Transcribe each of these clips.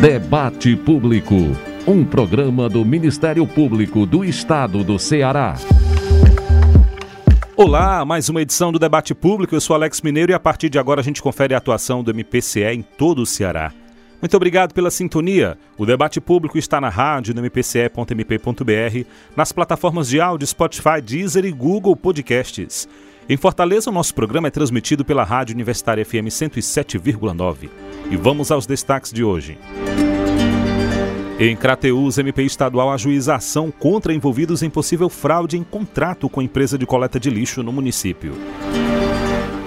Debate Público. Um programa do Ministério Público do Estado do Ceará. Olá, mais uma edição do Debate Público. Eu sou Alex Mineiro e a partir de agora a gente confere a atuação do MPCE em todo o Ceará. Muito obrigado pela sintonia. O debate público está na rádio, no mpce.mp.br, nas plataformas de áudio Spotify, Deezer e Google Podcasts. Em Fortaleza, o nosso programa é transmitido pela Rádio Universitária FM 107,9. E vamos aos destaques de hoje. Em Crateús, MP estadual ajuiza ação contra envolvidos em possível fraude em contrato com empresa de coleta de lixo no município.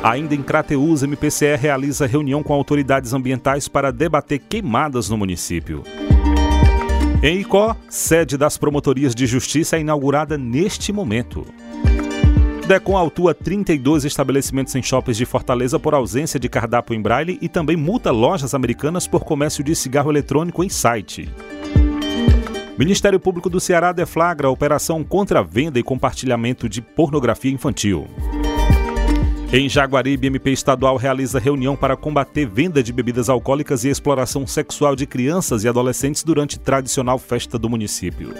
Ainda em Crateús, MPCE realiza reunião com autoridades ambientais para debater queimadas no município. Em Icó, sede das promotorias de justiça é inaugurada neste momento. Decon autua 32 estabelecimentos em shoppings de Fortaleza por ausência de cardápio em braille e também multa lojas americanas por comércio de cigarro eletrônico em site. Ministério Público do Ceará deflagra a operação contra a venda e compartilhamento de pornografia infantil. Em Jaguaribe, MP estadual realiza reunião para combater venda de bebidas alcoólicas e exploração sexual de crianças e adolescentes durante tradicional festa do município.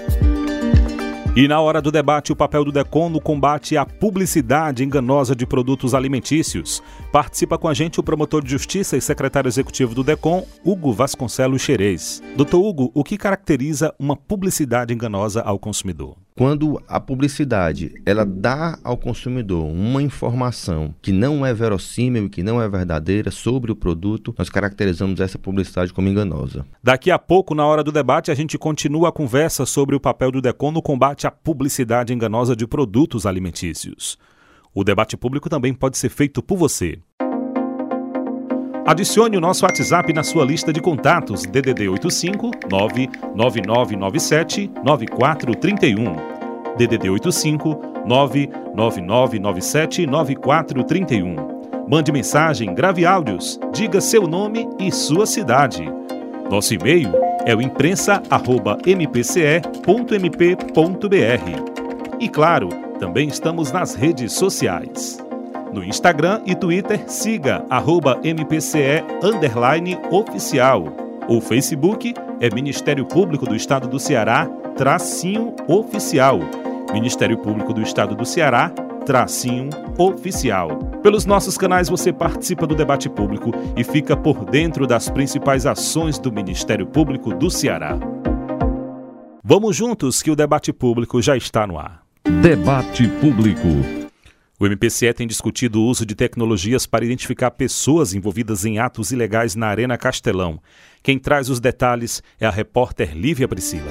E na hora do debate, o papel do DECON no combate à publicidade enganosa de produtos alimentícios. Participa com a gente o promotor de justiça e secretário executivo do DECON, Hugo Vasconcelos Xerez. Doutor Hugo, o que caracteriza uma publicidade enganosa ao consumidor? Quando a publicidade ela dá ao consumidor uma informação que não é verossímil que não é verdadeira sobre o produto, nós caracterizamos essa publicidade como enganosa. Daqui a pouco, na hora do debate, a gente continua a conversa sobre o papel do DECON no combate à publicidade enganosa de produtos alimentícios. O debate público também pode ser feito por você. Adicione o nosso WhatsApp na sua lista de contatos DDD 85 99997 9431. DDD 85 99997 9431. Mande mensagem, grave áudios, diga seu nome e sua cidade. Nosso e-mail é o imprensa@mpce.mp.br. E claro, também estamos nas redes sociais. No Instagram e Twitter, siga arroba MPCE oficial. O Facebook é Ministério Público do Estado do Ceará, tracinho oficial. Ministério Público do Estado do Ceará, tracinho oficial. Pelos nossos canais você participa do debate público e fica por dentro das principais ações do Ministério Público do Ceará. Vamos juntos que o debate público já está no ar. Debate Público. O MPCE tem discutido o uso de tecnologias para identificar pessoas envolvidas em atos ilegais na Arena Castelão. Quem traz os detalhes é a repórter Lívia Priscila.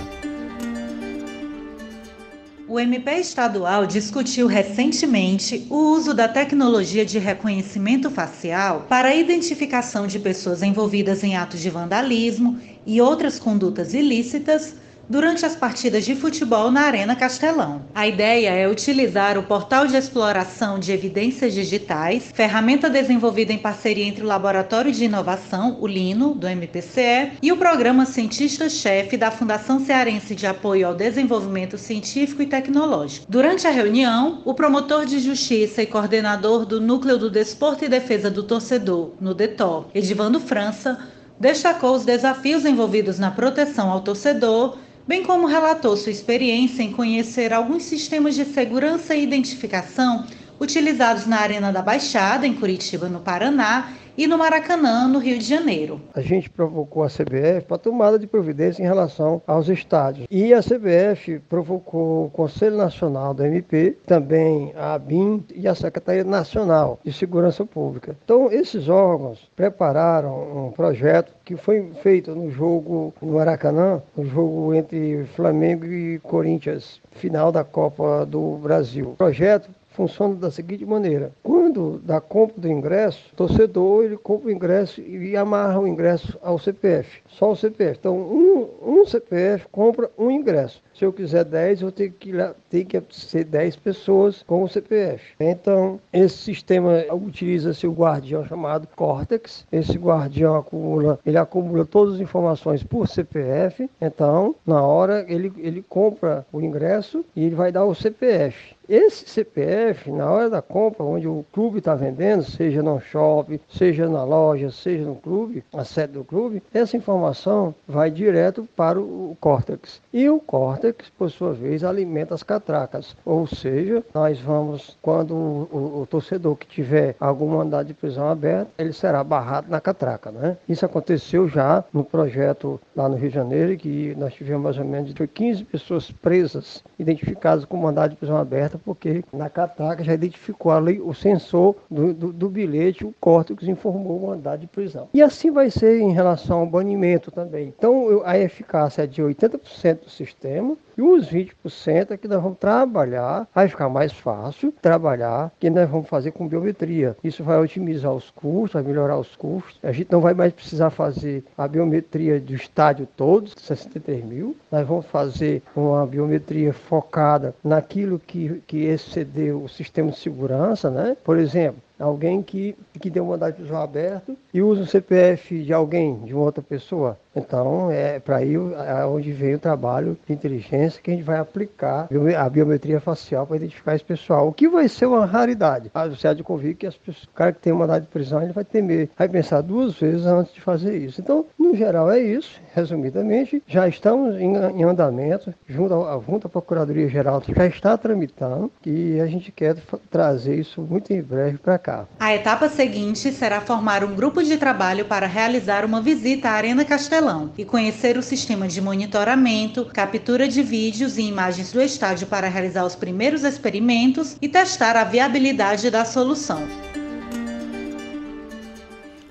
O MP estadual discutiu recentemente o uso da tecnologia de reconhecimento facial para a identificação de pessoas envolvidas em atos de vandalismo e outras condutas ilícitas durante as partidas de futebol na Arena Castelão. A ideia é utilizar o portal de exploração de evidências digitais, ferramenta desenvolvida em parceria entre o Laboratório de Inovação, o Lino, do MPCE, e o Programa Cientista-Chefe da Fundação Cearense de Apoio ao Desenvolvimento Científico e Tecnológico. Durante a reunião, o promotor de justiça e coordenador do Núcleo do Desporto e Defesa do Torcedor, no DETOR, Edivando França, destacou os desafios envolvidos na proteção ao torcedor bem como relatou sua experiência em conhecer alguns sistemas de segurança e identificação utilizados na Arena da Baixada, em Curitiba, no Paraná, e no Maracanã, no Rio de Janeiro. A gente provocou a CBF para tomada de providência em relação aos estádios. E a CBF provocou o Conselho Nacional da MP, também a ABIN e a Secretaria Nacional de Segurança Pública. Então, esses órgãos prepararam um projeto que foi feito no jogo no Maracanã, no jogo entre Flamengo e Corinthians, final da Copa do Brasil. O projeto funciona da seguinte maneira: quando da compra do ingresso, o torcedor ele compra o ingresso e amarra o ingresso ao CPF, só o CPF. Então, um, um CPF compra um ingresso. Se eu quiser 10, eu tenho que, tenho que ser 10 pessoas com o CPF. Então, esse sistema utiliza-se o guardião chamado Cortex. Esse guardião acumula, ele acumula todas as informações por CPF. Então, na hora, ele, ele compra o ingresso e ele vai dar o CPF. Esse CPF, na hora da compra, onde o clube está vendendo, seja no shopping, seja na loja, seja no clube, a sede do clube, essa informação vai direto para o córtex. E o córtex, por sua vez, alimenta as catracas. Ou seja, nós vamos, quando o, o, o torcedor que tiver algum mandado de prisão aberto, ele será barrado na catraca. Né? Isso aconteceu já no projeto lá no Rio de Janeiro, que nós tivemos mais ou menos 15 pessoas presas, identificadas com mandado de prisão aberta, porque na catraca já identificou ali o sensor do, do, do bilhete, o córtex informou o mandado de prisão. E assim vai ser em relação ao banimento também. Então, a eficácia é de 80% do sistema e os 20% é que nós vamos trabalhar, vai ficar mais fácil trabalhar, que nós vamos fazer com biometria. Isso vai otimizar os custos, vai melhorar os custos. A gente não vai mais precisar fazer a biometria do estádio todo, 63 mil. Nós vamos fazer uma biometria focada naquilo que, que excedeu o sistema de segurança, né? Por exemplo, alguém que, que deu mandado de prisão aberto e usa o CPF de alguém, de uma outra pessoa. Então, é para aí é onde vem o trabalho de inteligência que a gente vai aplicar a biometria facial para identificar esse pessoal, o que vai ser uma raridade. A você há de que as pessoas, o cara que tem mandado de prisão, ele vai temer, vai pensar duas vezes antes de fazer isso. Então, no geral é isso, resumidamente, já estamos em, em andamento, junto, a, junto à Procuradoria-Geral já está tramitando e a gente quer trazer isso muito em breve para cá A etapa seguinte será formar um grupo de trabalho para realizar uma visita à Arena Castelão e conhecer o sistema de monitoramento, captura de vídeos e imagens do estádio para realizar os primeiros experimentos e testar a viabilidade da solução.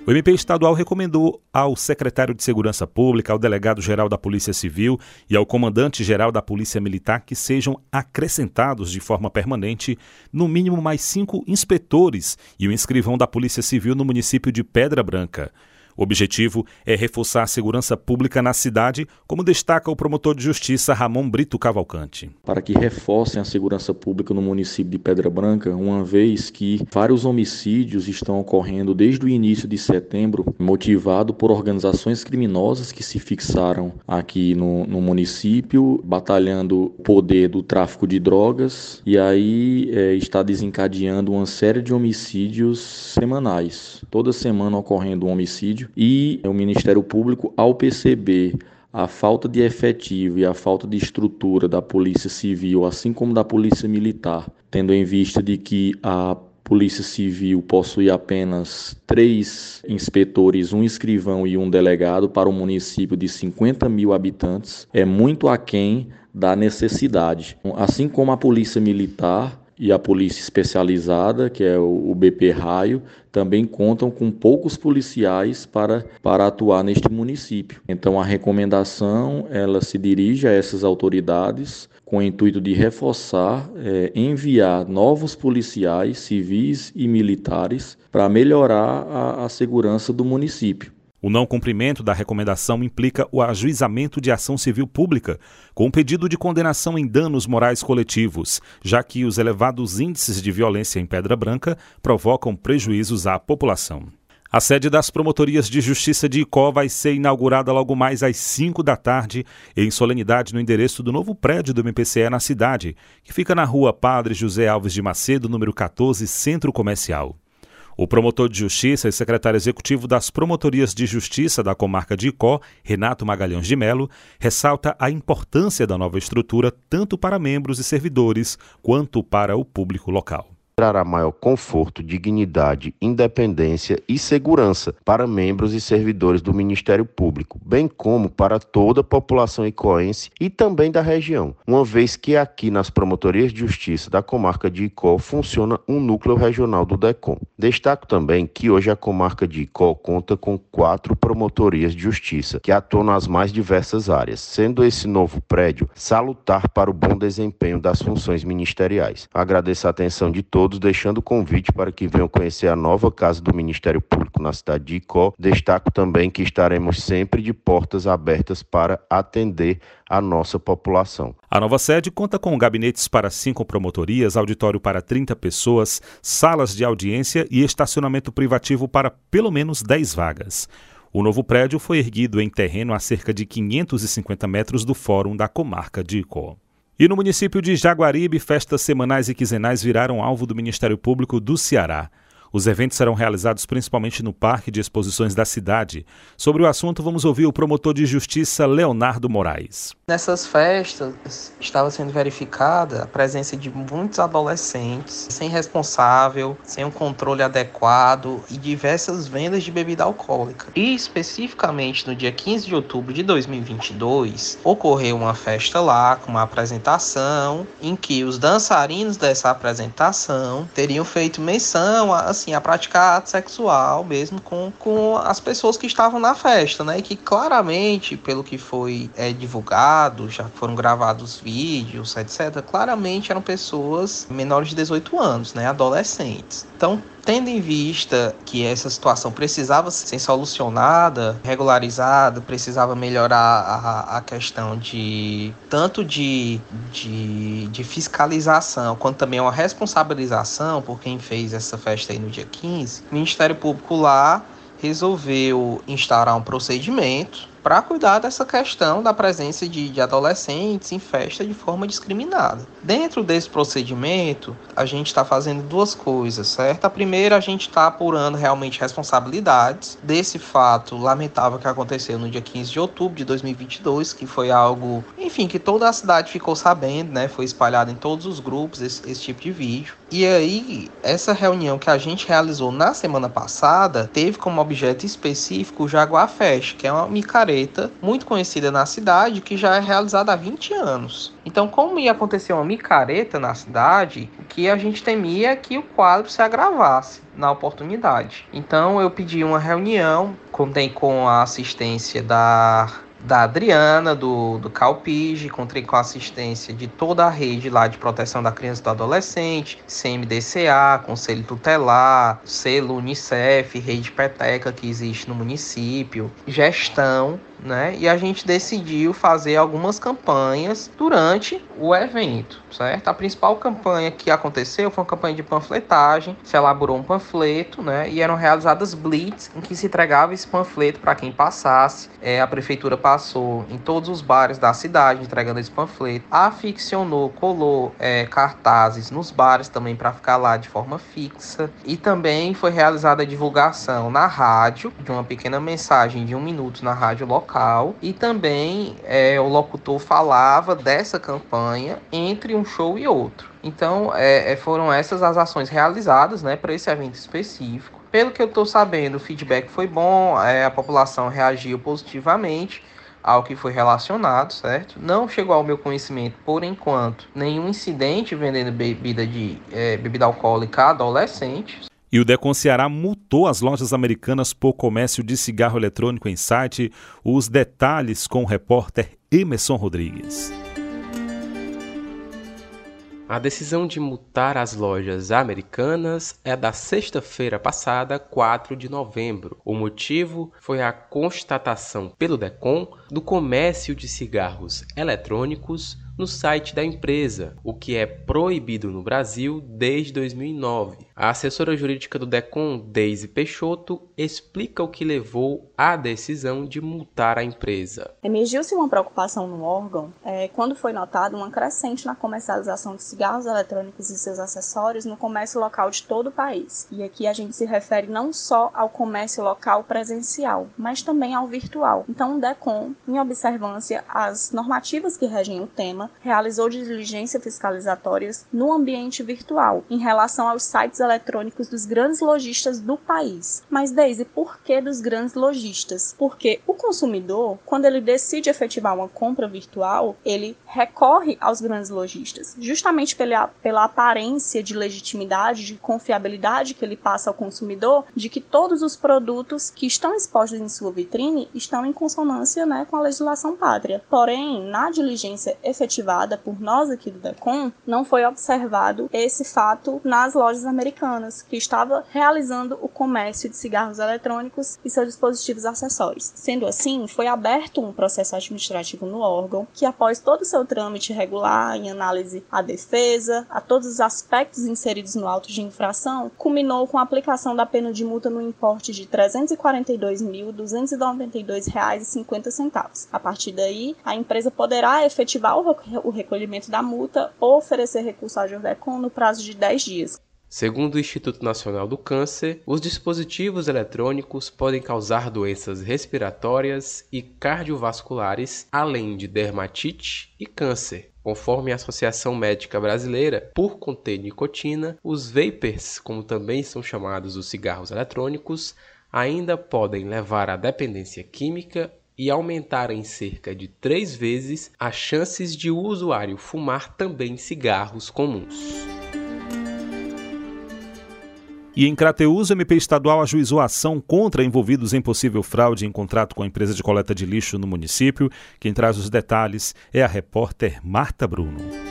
O MP estadual recomendou ao secretário de Segurança Pública, ao delegado-geral da Polícia Civil e ao comandante-geral da Polícia Militar que sejam acrescentados de forma permanente no mínimo mais cinco inspetores e o inscrivão da Polícia Civil no município de Pedra Branca. O objetivo é reforçar a segurança pública na cidade, como destaca o promotor de justiça Ramon Brito Cavalcante. Para que reforcem a segurança pública no município de Pedra Branca, uma vez que vários homicídios estão ocorrendo desde o início de setembro, motivado por organizações criminosas que se fixaram aqui no, no município, batalhando o poder do tráfico de drogas, e aí é, está desencadeando uma série de homicídios semanais. Toda semana ocorrendo um homicídio e o Ministério Público, ao perceber a falta de efetivo e a falta de estrutura da Polícia Civil, assim como da Polícia Militar, tendo em vista de que a Polícia Civil possui apenas três inspetores, um escrivão e um delegado para um município de 50 mil habitantes, é muito aquém da necessidade. Assim como a Polícia Militar e a polícia especializada, que é o BP Raio, também contam com poucos policiais para, para atuar neste município. Então a recomendação ela se dirige a essas autoridades com o intuito de reforçar, é, enviar novos policiais civis e militares para melhorar a, a segurança do município. O não cumprimento da recomendação implica o ajuizamento de ação civil pública, com pedido de condenação em danos morais coletivos, já que os elevados índices de violência em Pedra Branca provocam prejuízos à população. A sede das promotorias de justiça de Icó vai ser inaugurada logo mais às 5 da tarde, em solenidade no endereço do novo prédio do MPCE na cidade, que fica na rua Padre José Alves de Macedo, número 14, Centro Comercial. O promotor de justiça e secretário executivo das promotorias de justiça da comarca de Icó, Renato Magalhães de Melo, ressalta a importância da nova estrutura tanto para membros e servidores quanto para o público local trará maior conforto, dignidade, independência e segurança para membros e servidores do Ministério Público, bem como para toda a população icoense e também da região, uma vez que aqui nas promotorias de justiça da comarca de Icó funciona um núcleo regional do DECOM. Destaco também que hoje a comarca de Icó conta com quatro promotorias de justiça que atuam nas mais diversas áreas, sendo esse novo prédio salutar para o bom desempenho das funções ministeriais. Agradeço a atenção de todos todos, deixando o convite para que venham conhecer a nova casa do Ministério Público na cidade de Icó. Destaco também que estaremos sempre de portas abertas para atender a nossa população. A nova sede conta com gabinetes para cinco promotorias, auditório para 30 pessoas, salas de audiência e estacionamento privativo para pelo menos 10 vagas. O novo prédio foi erguido em terreno a cerca de 550 metros do Fórum da Comarca de Icó. E no município de Jaguaribe, festas semanais e quinzenais viraram alvo do Ministério Público do Ceará. Os eventos serão realizados principalmente no Parque de Exposições da cidade. Sobre o assunto, vamos ouvir o promotor de justiça Leonardo Moraes. Nessas festas estava sendo verificada a presença de muitos adolescentes sem responsável, sem um controle adequado e diversas vendas de bebida alcoólica. E especificamente no dia 15 de outubro de 2022, ocorreu uma festa lá com uma apresentação em que os dançarinos dessa apresentação teriam feito menção a assim, a praticar ato sexual mesmo com, com as pessoas que estavam na festa, né? E que claramente, pelo que foi é, divulgado, já foram gravados vídeos, etc., claramente eram pessoas menores de 18 anos, né? Adolescentes. Então, tendo em vista que essa situação precisava ser solucionada, regularizada, precisava melhorar a, a questão de tanto de, de, de, fiscalização quanto também uma responsabilização por quem fez essa festa aí no dia 15, o Ministério Público lá resolveu instaurar um procedimento para cuidar dessa questão da presença de, de, adolescentes em festa de forma discriminada. Dentro desse procedimento, a gente está fazendo duas coisas, certo? A primeira, a gente está apurando realmente responsabilidades desse fato lamentável que aconteceu no dia 15 de outubro de 2022, que foi algo, enfim, que toda a cidade ficou sabendo, né? Foi espalhado em todos os grupos esse, esse tipo de vídeo. E aí, essa reunião que a gente realizou na semana passada teve como objeto específico o Jaguar Fest, que é uma micareta muito conhecida na cidade que já é realizada há 20 anos. Então, como ia acontecer uma micareta na cidade, que a gente temia que o quadro se agravasse na oportunidade. Então, eu pedi uma reunião, contei com a assistência da da Adriana, do, do Calpige, contei com a assistência de toda a rede lá de proteção da criança e do adolescente, CMDCA, Conselho Tutelar, selo Unicef, rede Peteca que existe no município, gestão né? E a gente decidiu fazer algumas campanhas durante o evento, certo? A principal campanha que aconteceu foi uma campanha de panfletagem, se elaborou um panfleto, né? E eram realizadas blitz em que se entregava esse panfleto para quem passasse. É, a prefeitura passou em todos os bares da cidade entregando esse panfleto, aficionou, colou é, cartazes nos bares também para ficar lá de forma fixa e também foi realizada a divulgação na rádio de uma pequena mensagem de um minuto na rádio local local e também é, o locutor falava dessa campanha entre um show e outro. Então é, é foram essas as ações realizadas né, para esse evento específico. Pelo que eu estou sabendo, o feedback foi bom, é, a população reagiu positivamente ao que foi relacionado, certo? Não chegou ao meu conhecimento, por enquanto, nenhum incidente vendendo bebida de é, bebida alcoólica adolescentes. E o Decon Ceará multou as lojas americanas por comércio de cigarro eletrônico em site. Os detalhes com o repórter Emerson Rodrigues. A decisão de multar as lojas americanas é da sexta-feira passada, 4 de novembro. O motivo foi a constatação pelo DECOM do comércio de cigarros eletrônicos no site da empresa, o que é proibido no Brasil desde 2009. A assessora jurídica do DECOM, Deise Peixoto, explica o que levou à decisão de multar a empresa. Emergiu-se uma preocupação no órgão é, quando foi notado uma crescente na comercialização de cigarros eletrônicos e seus acessórios no comércio local de todo o país. E aqui a gente se refere não só ao comércio local presencial, mas também ao virtual. Então, o DECOM, em observância às normativas que regem o tema, realizou diligências fiscalizatórias no ambiente virtual em relação aos sites dos grandes lojistas do país. Mas, Daisy, por que dos grandes lojistas? Porque o consumidor, quando ele decide efetivar uma compra virtual, ele recorre aos grandes lojistas, justamente pela, pela aparência de legitimidade, de confiabilidade que ele passa ao consumidor, de que todos os produtos que estão expostos em sua vitrine estão em consonância né, com a legislação pátria. Porém, na diligência efetivada por nós aqui do DECOM, não foi observado esse fato nas lojas americanas americanas, que estava realizando o comércio de cigarros eletrônicos e seus dispositivos acessórios. Sendo assim, foi aberto um processo administrativo no órgão, que após todo o seu trâmite regular em análise à defesa, a todos os aspectos inseridos no auto de infração, culminou com a aplicação da pena de multa no importe de R$ 342.292,50. A partir daí, a empresa poderá efetivar o recolhimento da multa ou oferecer recurso ao Jordecon no prazo de 10 dias. Segundo o Instituto Nacional do Câncer, os dispositivos eletrônicos podem causar doenças respiratórias e cardiovasculares, além de dermatite e câncer. Conforme a Associação Médica Brasileira, por conter nicotina, os vapers, como também são chamados os cigarros eletrônicos, ainda podem levar à dependência química e aumentar em cerca de três vezes as chances de o usuário fumar também cigarros comuns. E em Crateus, o MP estadual ajuizou ação contra envolvidos em possível fraude em contrato com a empresa de coleta de lixo no município. Quem traz os detalhes é a repórter Marta Bruno.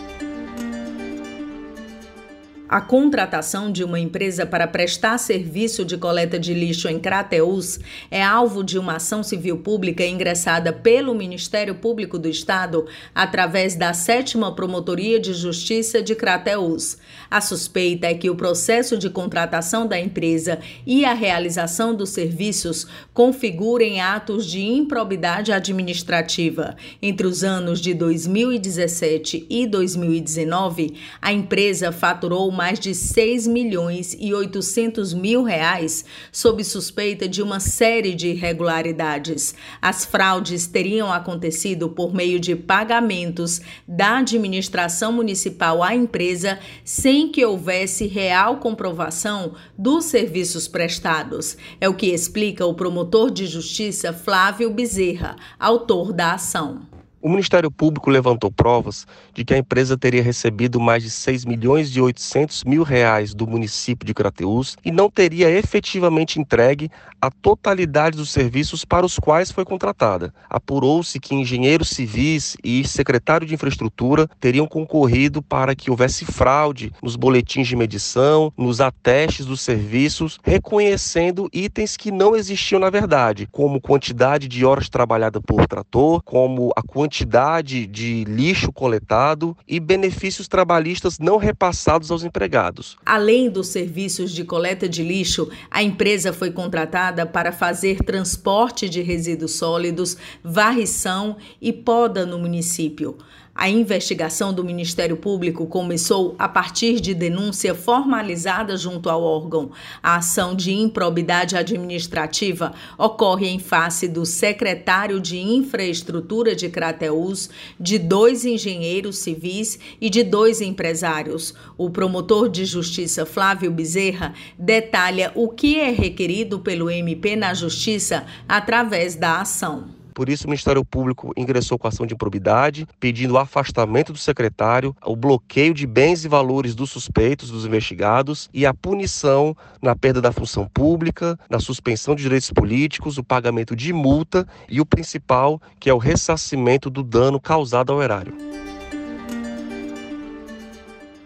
A contratação de uma empresa para prestar serviço de coleta de lixo em Crateús é alvo de uma ação civil pública ingressada pelo Ministério Público do Estado através da sétima Promotoria de Justiça de Crateús. A suspeita é que o processo de contratação da empresa e a realização dos serviços configurem atos de improbidade administrativa. Entre os anos de 2017 e 2019, a empresa faturou mais de 6 milhões e 800 mil reais sob suspeita de uma série de irregularidades. As fraudes teriam acontecido por meio de pagamentos da administração municipal à empresa sem que houvesse real comprovação dos serviços prestados. É o que explica o promotor de justiça Flávio Bezerra, autor da ação. O Ministério Público levantou provas de que a empresa teria recebido mais de 6 milhões e 800 mil reais do município de Crateús e não teria efetivamente entregue a totalidade dos serviços para os quais foi contratada. Apurou-se que engenheiros civis e secretário de infraestrutura teriam concorrido para que houvesse fraude nos boletins de medição, nos atestes dos serviços, reconhecendo itens que não existiam na verdade, como quantidade de horas trabalhadas por trator, como a quantidade quantidade de lixo coletado e benefícios trabalhistas não repassados aos empregados. Além dos serviços de coleta de lixo, a empresa foi contratada para fazer transporte de resíduos sólidos, varrição e poda no município. A investigação do Ministério Público começou a partir de denúncia formalizada junto ao órgão. A ação de improbidade administrativa ocorre em face do secretário de Infraestrutura de Crateús, de dois engenheiros civis e de dois empresários. O promotor de justiça Flávio Bezerra detalha o que é requerido pelo MP na Justiça através da ação. Por isso, o Ministério Público ingressou com ação de improbidade, pedindo o afastamento do secretário, o bloqueio de bens e valores dos suspeitos, dos investigados e a punição na perda da função pública, na suspensão de direitos políticos, o pagamento de multa e o principal, que é o ressarcimento do dano causado ao erário.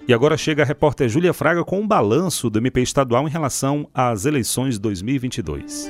E agora chega a repórter Júlia Fraga com um balanço do MP estadual em relação às eleições 2022.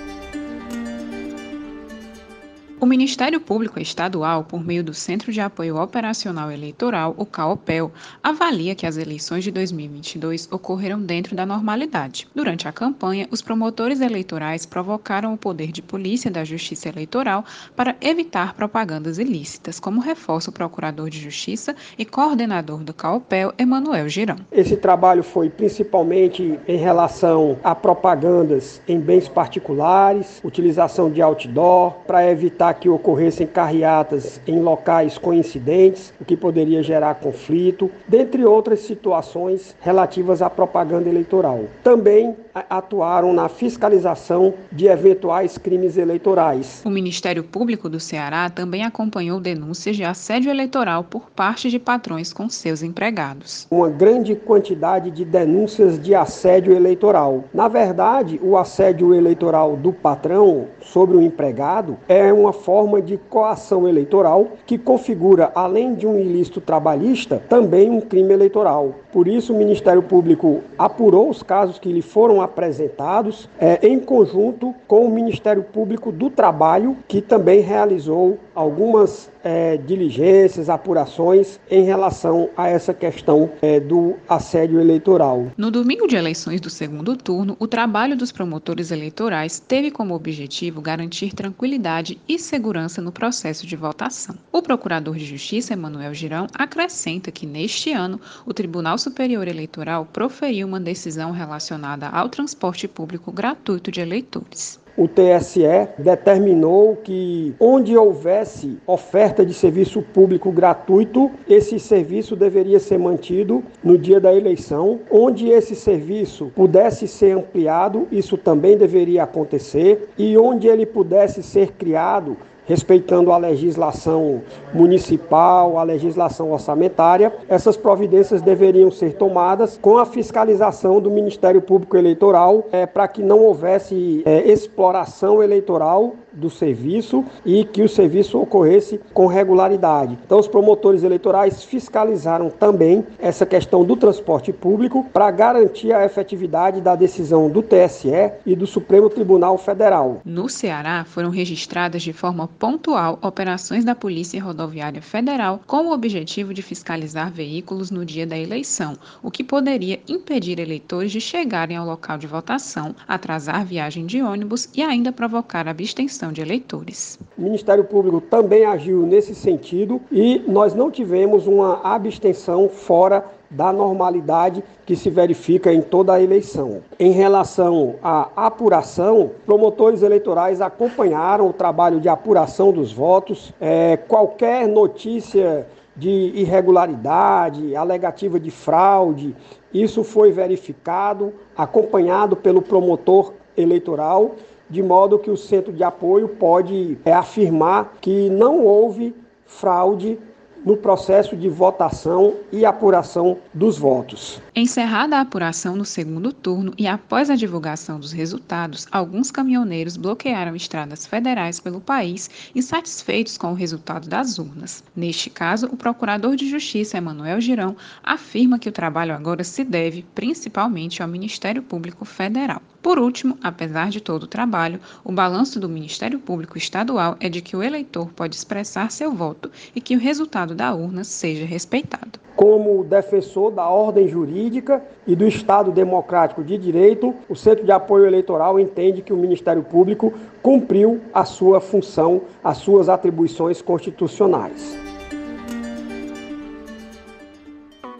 O Ministério Público Estadual, por meio do Centro de Apoio Operacional Eleitoral, o CAOPEL, avalia que as eleições de 2022 ocorreram dentro da normalidade. Durante a campanha, os promotores eleitorais provocaram o poder de polícia da Justiça Eleitoral para evitar propagandas ilícitas, como reforça o Procurador de Justiça e coordenador do CAOPEL, Emanuel Girão. Esse trabalho foi principalmente em relação a propagandas em bens particulares, utilização de outdoor para evitar que ocorressem carreatas em locais coincidentes, o que poderia gerar conflito, dentre outras situações relativas à propaganda eleitoral. Também atuaram na fiscalização de eventuais crimes eleitorais. O Ministério Público do Ceará também acompanhou denúncias de assédio eleitoral por parte de patrões com seus empregados. Uma grande quantidade de denúncias de assédio eleitoral. Na verdade, o assédio eleitoral do patrão sobre o empregado é uma forma de coação eleitoral que configura, além de um ilícito trabalhista, também um crime eleitoral. Por isso, o Ministério Público apurou os casos que lhe foram apresentados é, em conjunto com o Ministério Público do Trabalho, que também realizou algumas é, diligências, apurações em relação a essa questão é, do assédio eleitoral. No domingo de eleições do segundo turno, o trabalho dos promotores eleitorais teve como objetivo garantir tranquilidade e segurança no processo de votação. O procurador de Justiça, Emanuel Girão, acrescenta que neste ano o Tribunal Superior Eleitoral proferiu uma decisão relacionada ao transporte público gratuito de eleitores o TSE determinou que onde houvesse oferta de serviço público gratuito, esse serviço deveria ser mantido no dia da eleição. Onde esse serviço pudesse ser ampliado, isso também deveria acontecer. E onde ele pudesse ser criado, respeitando a legislação municipal, a legislação orçamentária, essas providências deveriam ser tomadas com a fiscalização do Ministério Público Eleitoral é, para que não houvesse é, exploração eleitoral do serviço e que o serviço ocorresse com regularidade. Então, os promotores eleitorais fiscalizaram também essa questão do transporte público para garantir a efetividade da decisão do TSE e do Supremo Tribunal Federal. No Ceará, foram registradas de forma pontual operações da Polícia Rodoviária Federal com o objetivo de fiscalizar veículos no dia da eleição, o que poderia impedir eleitores de chegarem ao local de votação, atrasar viagem de ônibus e ainda provocar abstenção de eleitores. O Ministério Público também agiu nesse sentido e nós não tivemos uma abstenção fora da normalidade que se verifica em toda a eleição. Em relação à apuração, promotores eleitorais acompanharam o trabalho de apuração dos votos. É, qualquer notícia de irregularidade, alegativa de fraude, isso foi verificado, acompanhado pelo promotor eleitoral de modo que o centro de apoio pode é, afirmar que não houve fraude no processo de votação e apuração dos votos. Encerrada a apuração no segundo turno e após a divulgação dos resultados, alguns caminhoneiros bloquearam estradas federais pelo país, insatisfeitos com o resultado das urnas. Neste caso, o procurador de Justiça, Emanuel Girão, afirma que o trabalho agora se deve principalmente ao Ministério Público Federal. Por último, apesar de todo o trabalho, o balanço do Ministério Público Estadual é de que o eleitor pode expressar seu voto e que o resultado da urna seja respeitado. Como defensor da ordem jurídica e do Estado democrático de direito, o Centro de Apoio Eleitoral entende que o Ministério Público cumpriu a sua função, as suas atribuições constitucionais.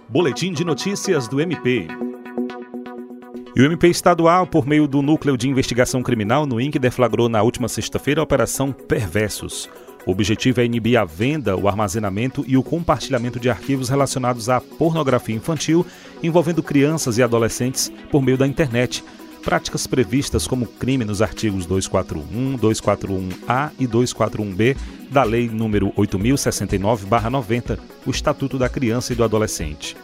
Boletim de Notícias do MP. E o MP estadual, por meio do Núcleo de Investigação Criminal no INC, deflagrou na última sexta-feira a Operação Perversos. O objetivo é inibir a venda, o armazenamento e o compartilhamento de arquivos relacionados à pornografia infantil envolvendo crianças e adolescentes por meio da internet, práticas previstas como crime nos artigos 241, 241A e 241B da Lei nº 8069/90, o Estatuto da Criança e do Adolescente.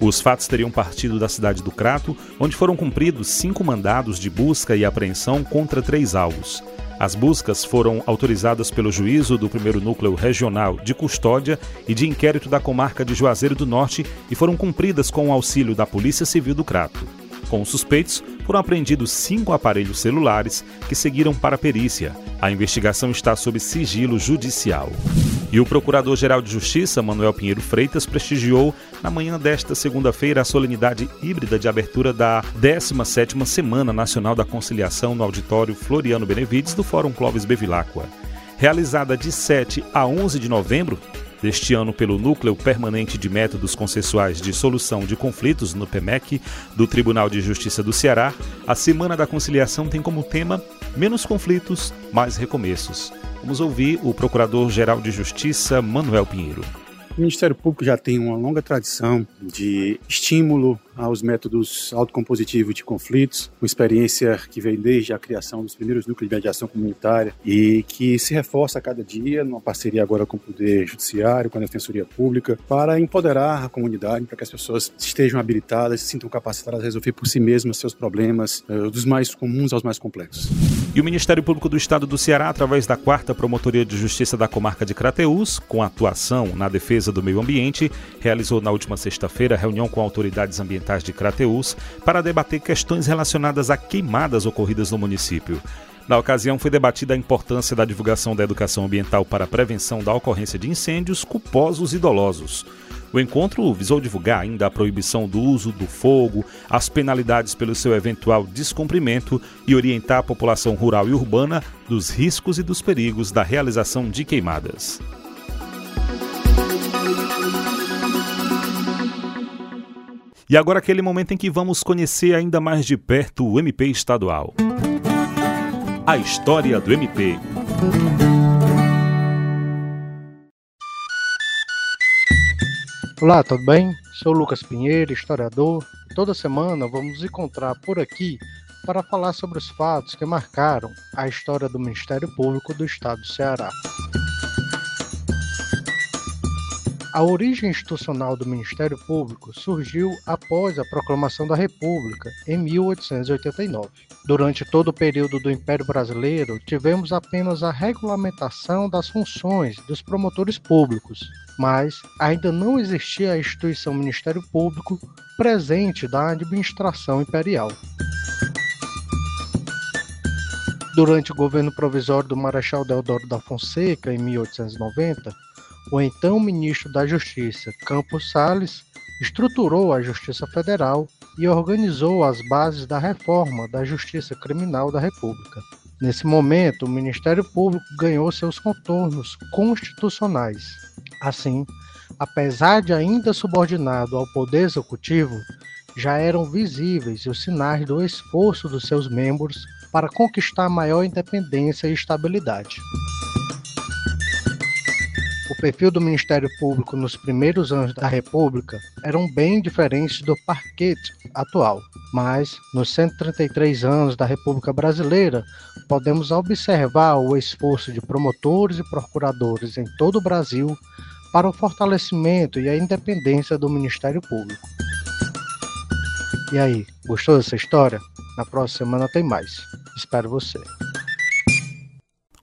Os fatos teriam partido da cidade do Crato, onde foram cumpridos cinco mandados de busca e apreensão contra três alvos. As buscas foram autorizadas pelo juízo do primeiro núcleo regional de custódia e de inquérito da comarca de Juazeiro do Norte e foram cumpridas com o auxílio da Polícia Civil do Crato. Com os suspeitos, foram apreendidos cinco aparelhos celulares que seguiram para a perícia. A investigação está sob sigilo judicial. E o Procurador-Geral de Justiça, Manuel Pinheiro Freitas, prestigiou na manhã desta segunda-feira a solenidade híbrida de abertura da 17ª Semana Nacional da Conciliação no auditório Floriano Benevides do Fórum Clóvis Bevilacqua. Realizada de 7 a 11 de novembro, deste ano pelo Núcleo Permanente de Métodos Consensuais de Solução de Conflitos, no PEMEC, do Tribunal de Justiça do Ceará, a Semana da Conciliação tem como tema Menos conflitos, mais recomeços. Vamos ouvir o Procurador-Geral de Justiça, Manuel Pinheiro. O Ministério Público já tem uma longa tradição de estímulo aos métodos autocompositivos de conflitos, uma experiência que vem desde a criação dos primeiros núcleos de mediação comunitária e que se reforça a cada dia numa parceria agora com o Poder Judiciário, com a Defensoria Pública, para empoderar a comunidade, para que as pessoas estejam habilitadas, se sintam capacitadas a resolver por si mesmas seus problemas, eh, dos mais comuns aos mais complexos. E o Ministério Público do Estado do Ceará, através da quarta Promotoria de Justiça da Comarca de Crateús, com atuação na defesa do meio ambiente, realizou na última sexta-feira reunião com autoridades ambientais de Crateús para debater questões relacionadas a queimadas ocorridas no município. Na ocasião, foi debatida a importância da divulgação da educação ambiental para a prevenção da ocorrência de incêndios culposos e dolosos. O encontro visou divulgar ainda a proibição do uso do fogo, as penalidades pelo seu eventual descumprimento e orientar a população rural e urbana dos riscos e dos perigos da realização de queimadas. E agora aquele momento em que vamos conhecer ainda mais de perto o MP estadual. A história do MP. Olá, tudo bem? Sou Lucas Pinheiro, historiador. Toda semana vamos nos encontrar por aqui para falar sobre os fatos que marcaram a história do Ministério Público do Estado do Ceará. A origem institucional do Ministério Público surgiu após a proclamação da República, em 1889. Durante todo o período do Império Brasileiro, tivemos apenas a regulamentação das funções dos promotores públicos, mas ainda não existia a instituição Ministério Público presente da administração imperial. Durante o governo provisório do Marechal Deodoro da Fonseca, em 1890, o então ministro da Justiça, Campos Salles, estruturou a Justiça Federal e organizou as bases da reforma da Justiça Criminal da República. Nesse momento, o Ministério Público ganhou seus contornos constitucionais. Assim, apesar de ainda subordinado ao Poder Executivo, já eram visíveis os sinais do esforço dos seus membros para conquistar maior independência e estabilidade. O perfil do Ministério Público nos primeiros anos da República eram bem diferentes do parquete atual, mas nos 133 anos da República Brasileira, podemos observar o esforço de promotores e procuradores em todo o Brasil para o fortalecimento e a independência do Ministério Público. E aí, gostou dessa história? Na próxima semana tem mais. Espero você.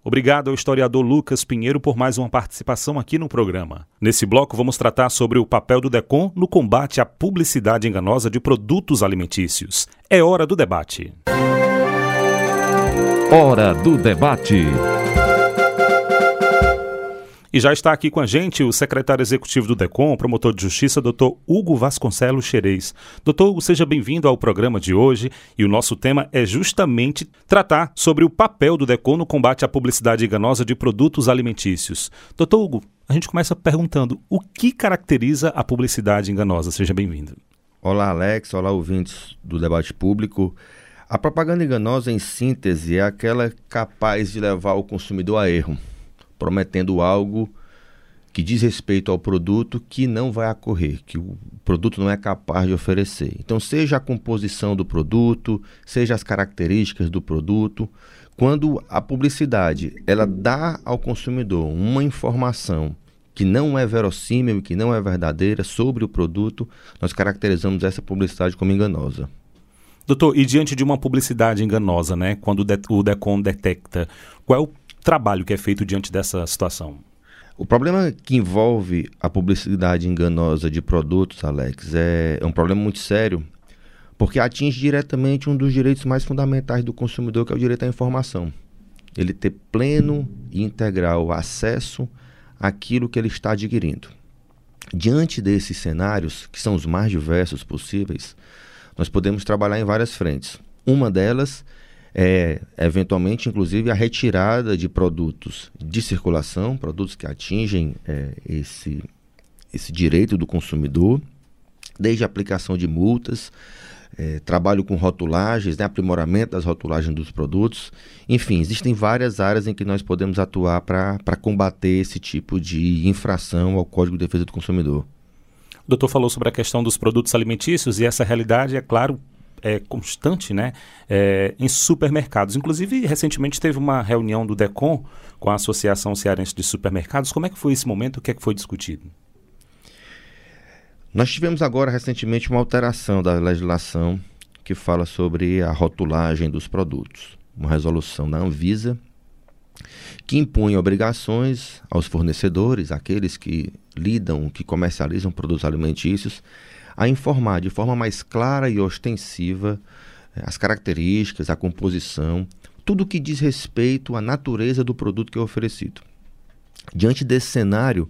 Obrigado ao historiador Lucas Pinheiro por mais uma participação aqui no programa. Nesse bloco, vamos tratar sobre o papel do DECOM no combate à publicidade enganosa de produtos alimentícios. É hora do debate. Hora do debate. E já está aqui com a gente o secretário executivo do DECOM, promotor de justiça, doutor Hugo Vasconcelos Xerez. Doutor Hugo, seja bem-vindo ao programa de hoje e o nosso tema é justamente tratar sobre o papel do DECOM no combate à publicidade enganosa de produtos alimentícios. Doutor Hugo, a gente começa perguntando o que caracteriza a publicidade enganosa? Seja bem-vindo. Olá, Alex. Olá, ouvintes do debate público. A propaganda enganosa, em síntese, é aquela capaz de levar o consumidor a erro prometendo algo que diz respeito ao produto que não vai ocorrer, que o produto não é capaz de oferecer. Então, seja a composição do produto, seja as características do produto, quando a publicidade ela dá ao consumidor uma informação que não é verossímil que não é verdadeira sobre o produto, nós caracterizamos essa publicidade como enganosa. Doutor, e diante de uma publicidade enganosa, né, quando o DECON detecta, qual é o trabalho que é feito diante dessa situação? O problema que envolve a publicidade enganosa de produtos, Alex, é, é um problema muito sério, porque atinge diretamente um dos direitos mais fundamentais do consumidor, que é o direito à informação. Ele ter pleno e integral acesso àquilo que ele está adquirindo. Diante desses cenários, que são os mais diversos possíveis, nós podemos trabalhar em várias frentes. Uma delas é, eventualmente, inclusive, a retirada de produtos de circulação, produtos que atingem é, esse, esse direito do consumidor, desde a aplicação de multas, é, trabalho com rotulagens, né, aprimoramento das rotulagens dos produtos. Enfim, existem várias áreas em que nós podemos atuar para combater esse tipo de infração ao Código de Defesa do Consumidor. O doutor falou sobre a questão dos produtos alimentícios e essa realidade, é claro, é, constante né, é, em supermercados. Inclusive, recentemente teve uma reunião do DECOM com a Associação Cearense de Supermercados. Como é que foi esse momento? O que é que foi discutido? Nós tivemos agora recentemente uma alteração da legislação que fala sobre a rotulagem dos produtos. Uma resolução da Anvisa que impõe obrigações aos fornecedores, aqueles que lidam, que comercializam produtos alimentícios, a informar de forma mais clara e ostensiva eh, as características, a composição, tudo que diz respeito à natureza do produto que é oferecido. Diante desse cenário,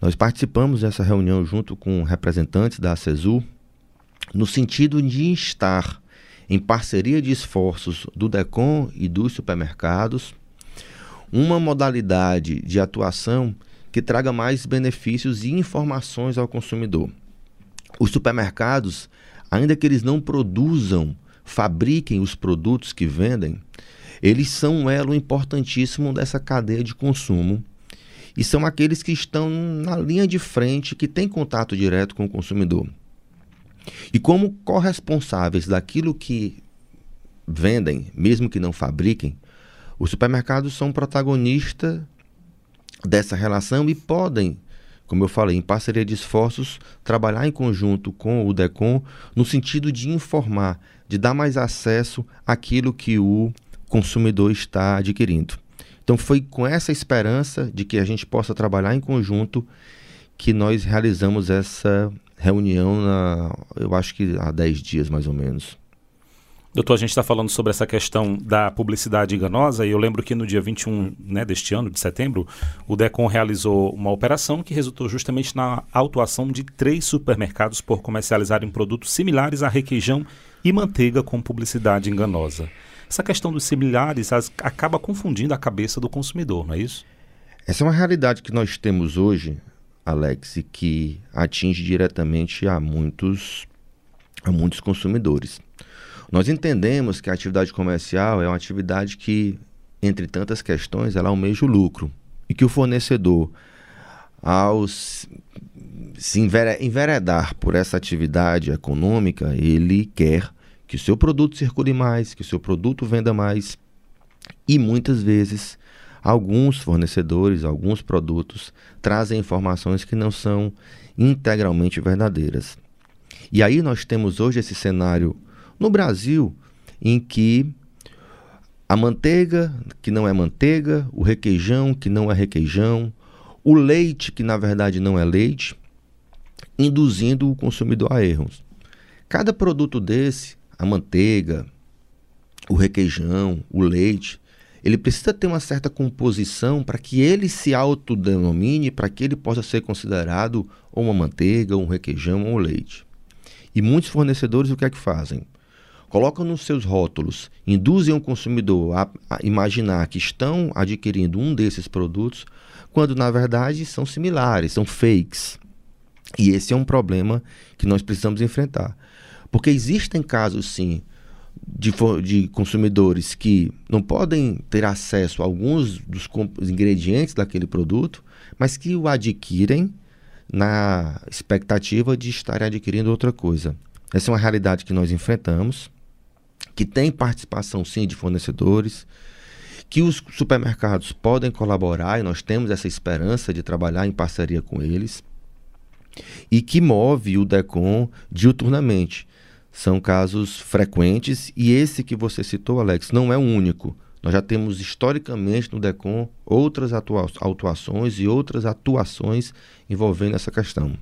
nós participamos dessa reunião junto com representantes da ACESU, no sentido de instar, em parceria de esforços do DECOM e dos supermercados, uma modalidade de atuação que traga mais benefícios e informações ao consumidor. Os supermercados, ainda que eles não produzam, fabriquem os produtos que vendem, eles são um elo importantíssimo dessa cadeia de consumo e são aqueles que estão na linha de frente, que têm contato direto com o consumidor. E como corresponsáveis daquilo que vendem, mesmo que não fabriquem, os supermercados são protagonistas dessa relação e podem, como eu falei, em parceria de esforços, trabalhar em conjunto com o DECOM no sentido de informar, de dar mais acesso àquilo que o consumidor está adquirindo. Então foi com essa esperança de que a gente possa trabalhar em conjunto que nós realizamos essa reunião, na, eu acho que há 10 dias mais ou menos. Doutor, a gente está falando sobre essa questão da publicidade enganosa e eu lembro que no dia 21 né, deste ano, de setembro, o DECOM realizou uma operação que resultou justamente na autuação de três supermercados por comercializarem produtos similares a requeijão e manteiga com publicidade enganosa. Essa questão dos similares as, acaba confundindo a cabeça do consumidor, não é isso? Essa é uma realidade que nós temos hoje, Alex, e que atinge diretamente a muitos, a muitos consumidores. Nós entendemos que a atividade comercial é uma atividade que, entre tantas questões, ela almeja o lucro e que o fornecedor, ao se enveredar por essa atividade econômica, ele quer que o seu produto circule mais, que o seu produto venda mais. E muitas vezes, alguns fornecedores, alguns produtos trazem informações que não são integralmente verdadeiras. E aí nós temos hoje esse cenário no Brasil, em que a manteiga, que não é manteiga, o requeijão, que não é requeijão, o leite, que na verdade não é leite, induzindo o consumidor a erros. Cada produto desse, a manteiga, o requeijão, o leite, ele precisa ter uma certa composição para que ele se autodenomine, para que ele possa ser considerado ou uma manteiga, um requeijão ou um leite. E muitos fornecedores o que é que fazem? Colocam nos seus rótulos, induzem o consumidor a, a, imaginar que estão adquirindo um desses produtos, quando na verdade são similares, são fakes. E esse é um problema que nós precisamos enfrentar. Porque existem casos, sim, de, de consumidores que não podem ter acesso a alguns dos ingredientes daquele produto, mas que o adquirem na expectativa de estarem adquirindo outra coisa. Essa é uma realidade que nós enfrentamos que tem participação sim de fornecedores, que os supermercados podem colaborar e nós temos essa esperança de trabalhar em parceria com eles e que move o DECOM diuturnamente. São casos frequentes e esse que você citou, Alex, não é o único. Nós já temos historicamente no DECOM outras autuações e outras atuações envolvendo essa questão.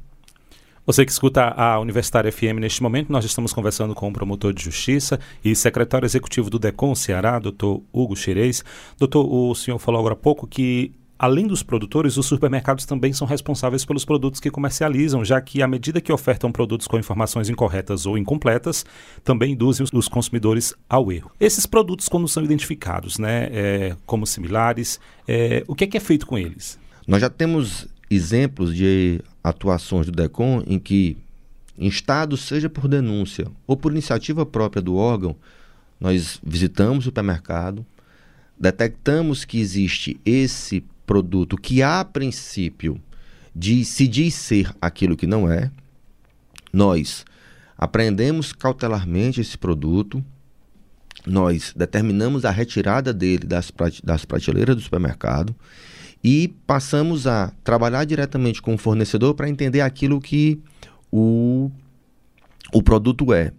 Você que escuta a Universitária FM neste momento, nós estamos conversando com o promotor de justiça e secretário executivo do DECOM Ceará, doutor Hugo Xerez. Doutor, o senhor falou agora há pouco que além dos produtores, os supermercados também são responsáveis pelos produtos que comercializam, já que à medida que ofertam produtos com informações incorretas ou incompletas, também induzem os consumidores ao erro. Esses produtos, quando são identificados né, é, como similares, é, o que é, que é feito com eles? Nós já temos exemplos de atuações do DECOM em que, em estado, seja por denúncia ou por iniciativa própria do órgão, nós visitamos o supermercado, detectamos que existe esse produto que, a princípio, de, se diz ser aquilo que não é, nós apreendemos cautelarmente esse produto, nós determinamos a retirada dele das, das prateleiras do supermercado e passamos a trabalhar diretamente com o fornecedor para entender aquilo que o, o produto é.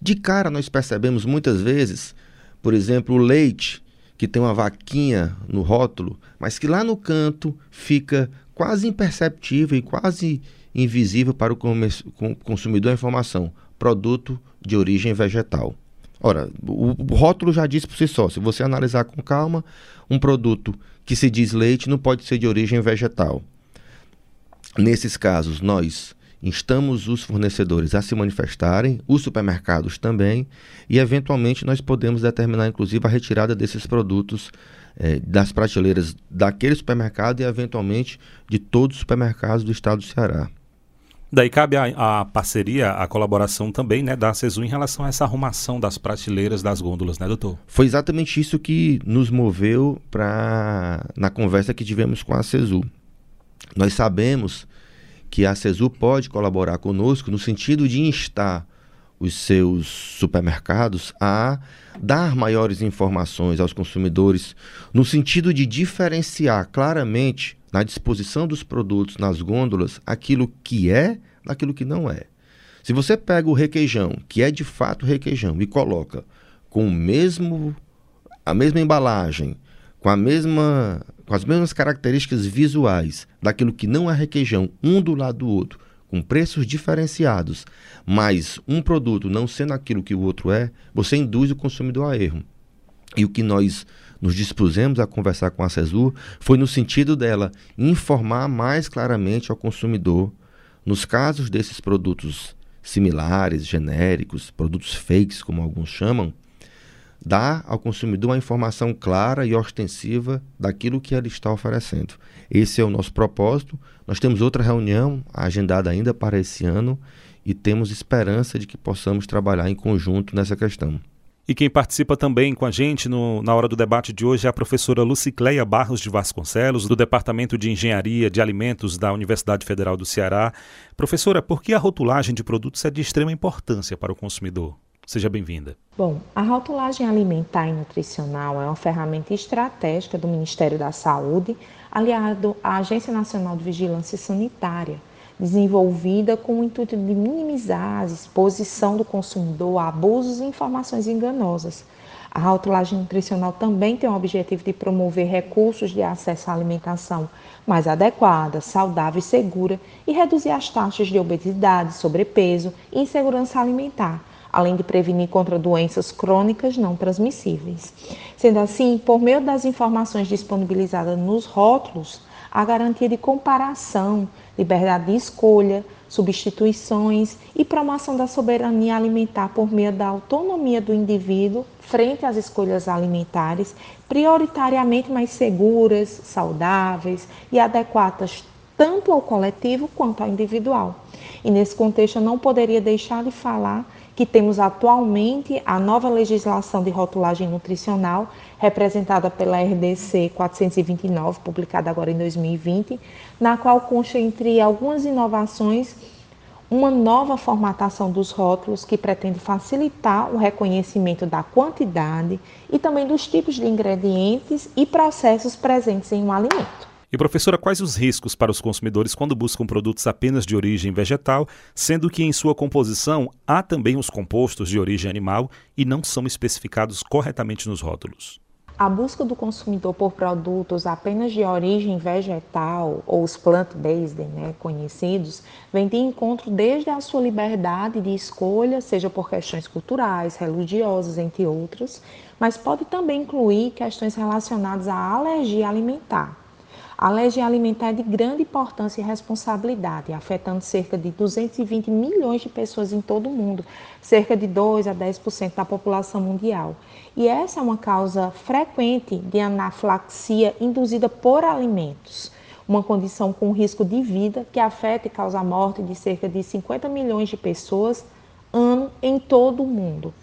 De cara, nós percebemos muitas vezes, por exemplo, o leite, que tem uma vaquinha no rótulo, mas que lá no canto fica quase imperceptível e quase invisível para o consumidor a informação: produto de origem vegetal. Ora, o, rótulo já diz por si só, se você analisar com calma, um produto que se diz leite não pode ser de origem vegetal. Nesses casos, nós instamos os fornecedores a se manifestarem, os supermercados também, e eventualmente nós podemos determinar, inclusive, a retirada desses produtos eh, das prateleiras daquele supermercado e, eventualmente, de todos os supermercados do estado do Ceará. Daí cabe a, a, parceria, a colaboração também né, da CESU em relação a essa arrumação das prateleiras das gôndolas, né, doutor? Foi exatamente isso que nos moveu para na conversa que tivemos com a CESU. Nós sabemos que a CESU pode colaborar conosco no sentido de instar os seus supermercados a dar maiores informações aos consumidores, no sentido de diferenciar claramente na disposição dos produtos nas gôndolas aquilo que é daquilo que não é. Se você pega o requeijão, que é de fato requeijão, e coloca com o mesmo a mesma embalagem, com a mesma com as mesmas características visuais daquilo que não é requeijão, um do lado do outro, com preços diferenciados, mas um produto não sendo aquilo que o outro é, você induz o consumidor a erro. E o que nós nos dispusemos a conversar com a CESUR foi no sentido dela informar mais claramente ao consumidor, nos casos desses produtos similares, genéricos, produtos fakes, como alguns chamam, dar ao consumidor uma informação clara e ostensiva daquilo que ele está oferecendo. Esse é o nosso propósito. Nós temos outra reunião agendada ainda para esse ano e temos esperança de que possamos trabalhar em conjunto nessa questão. E quem participa também com a gente no, na hora do debate de hoje é a professora Lucicleia Barros de Vasconcelos, do Departamento de Engenharia de Alimentos da Universidade Federal do Ceará. Professora, por que a rotulagem de produtos é de extrema importância para o consumidor? Seja bem-vinda. Bom, a rotulagem alimentar e nutricional é uma ferramenta estratégica do Ministério da Saúde, aliado à Agência Nacional de Vigilância Sanitária, desenvolvida com o intuito de minimizar a exposição do consumidor a abusos e informações enganosas. A rotulagem nutricional também tem o objetivo de promover recursos de acesso à alimentação mais adequada, saudável e segura e reduzir as taxas de obesidade, sobrepeso e insegurança alimentar além de prevenir contra doenças crônicas não transmissíveis. Sendo assim, por meio das informações disponibilizadas nos rótulos, a garantia de comparação, liberdade de escolha, substituições e promoção da soberania alimentar por meio da autonomia do indivíduo frente às escolhas alimentares, prioritariamente mais seguras, saudáveis e adequadas tanto ao coletivo quanto ao individual. E nesse contexto, eu não poderia deixar de falar que temos atualmente a nova legislação de rotulagem nutricional, representada pela RDC 429, publicada agora em 2020, na qual consta entre algumas inovações uma nova formatação dos rótulos que pretende facilitar o reconhecimento da quantidade e também dos tipos de ingredientes e processos presentes em um alimento. E professora, quais os riscos para os consumidores quando buscam produtos apenas de origem vegetal, sendo que em sua composição há também os compostos de origem animal e não são especificados corretamente nos rótulos? A busca do consumidor por produtos apenas de origem vegetal ou os plant-based, né, conhecidos, vem de encontro desde a sua liberdade de escolha, seja por questões culturais, religiosas, entre outras, mas pode também incluir questões relacionadas à alergia alimentar. A alergia alimentar é de grande importância e responsabilidade, afetando cerca de 220 milhões de pessoas em todo o mundo, cerca de 2 a 10% da população mundial. E essa é uma causa frequente de anafilaxia induzida por alimentos, uma condição com risco de vida que afeta e causa a morte de cerca de 50 milhões de pessoas ano em todo o mundo.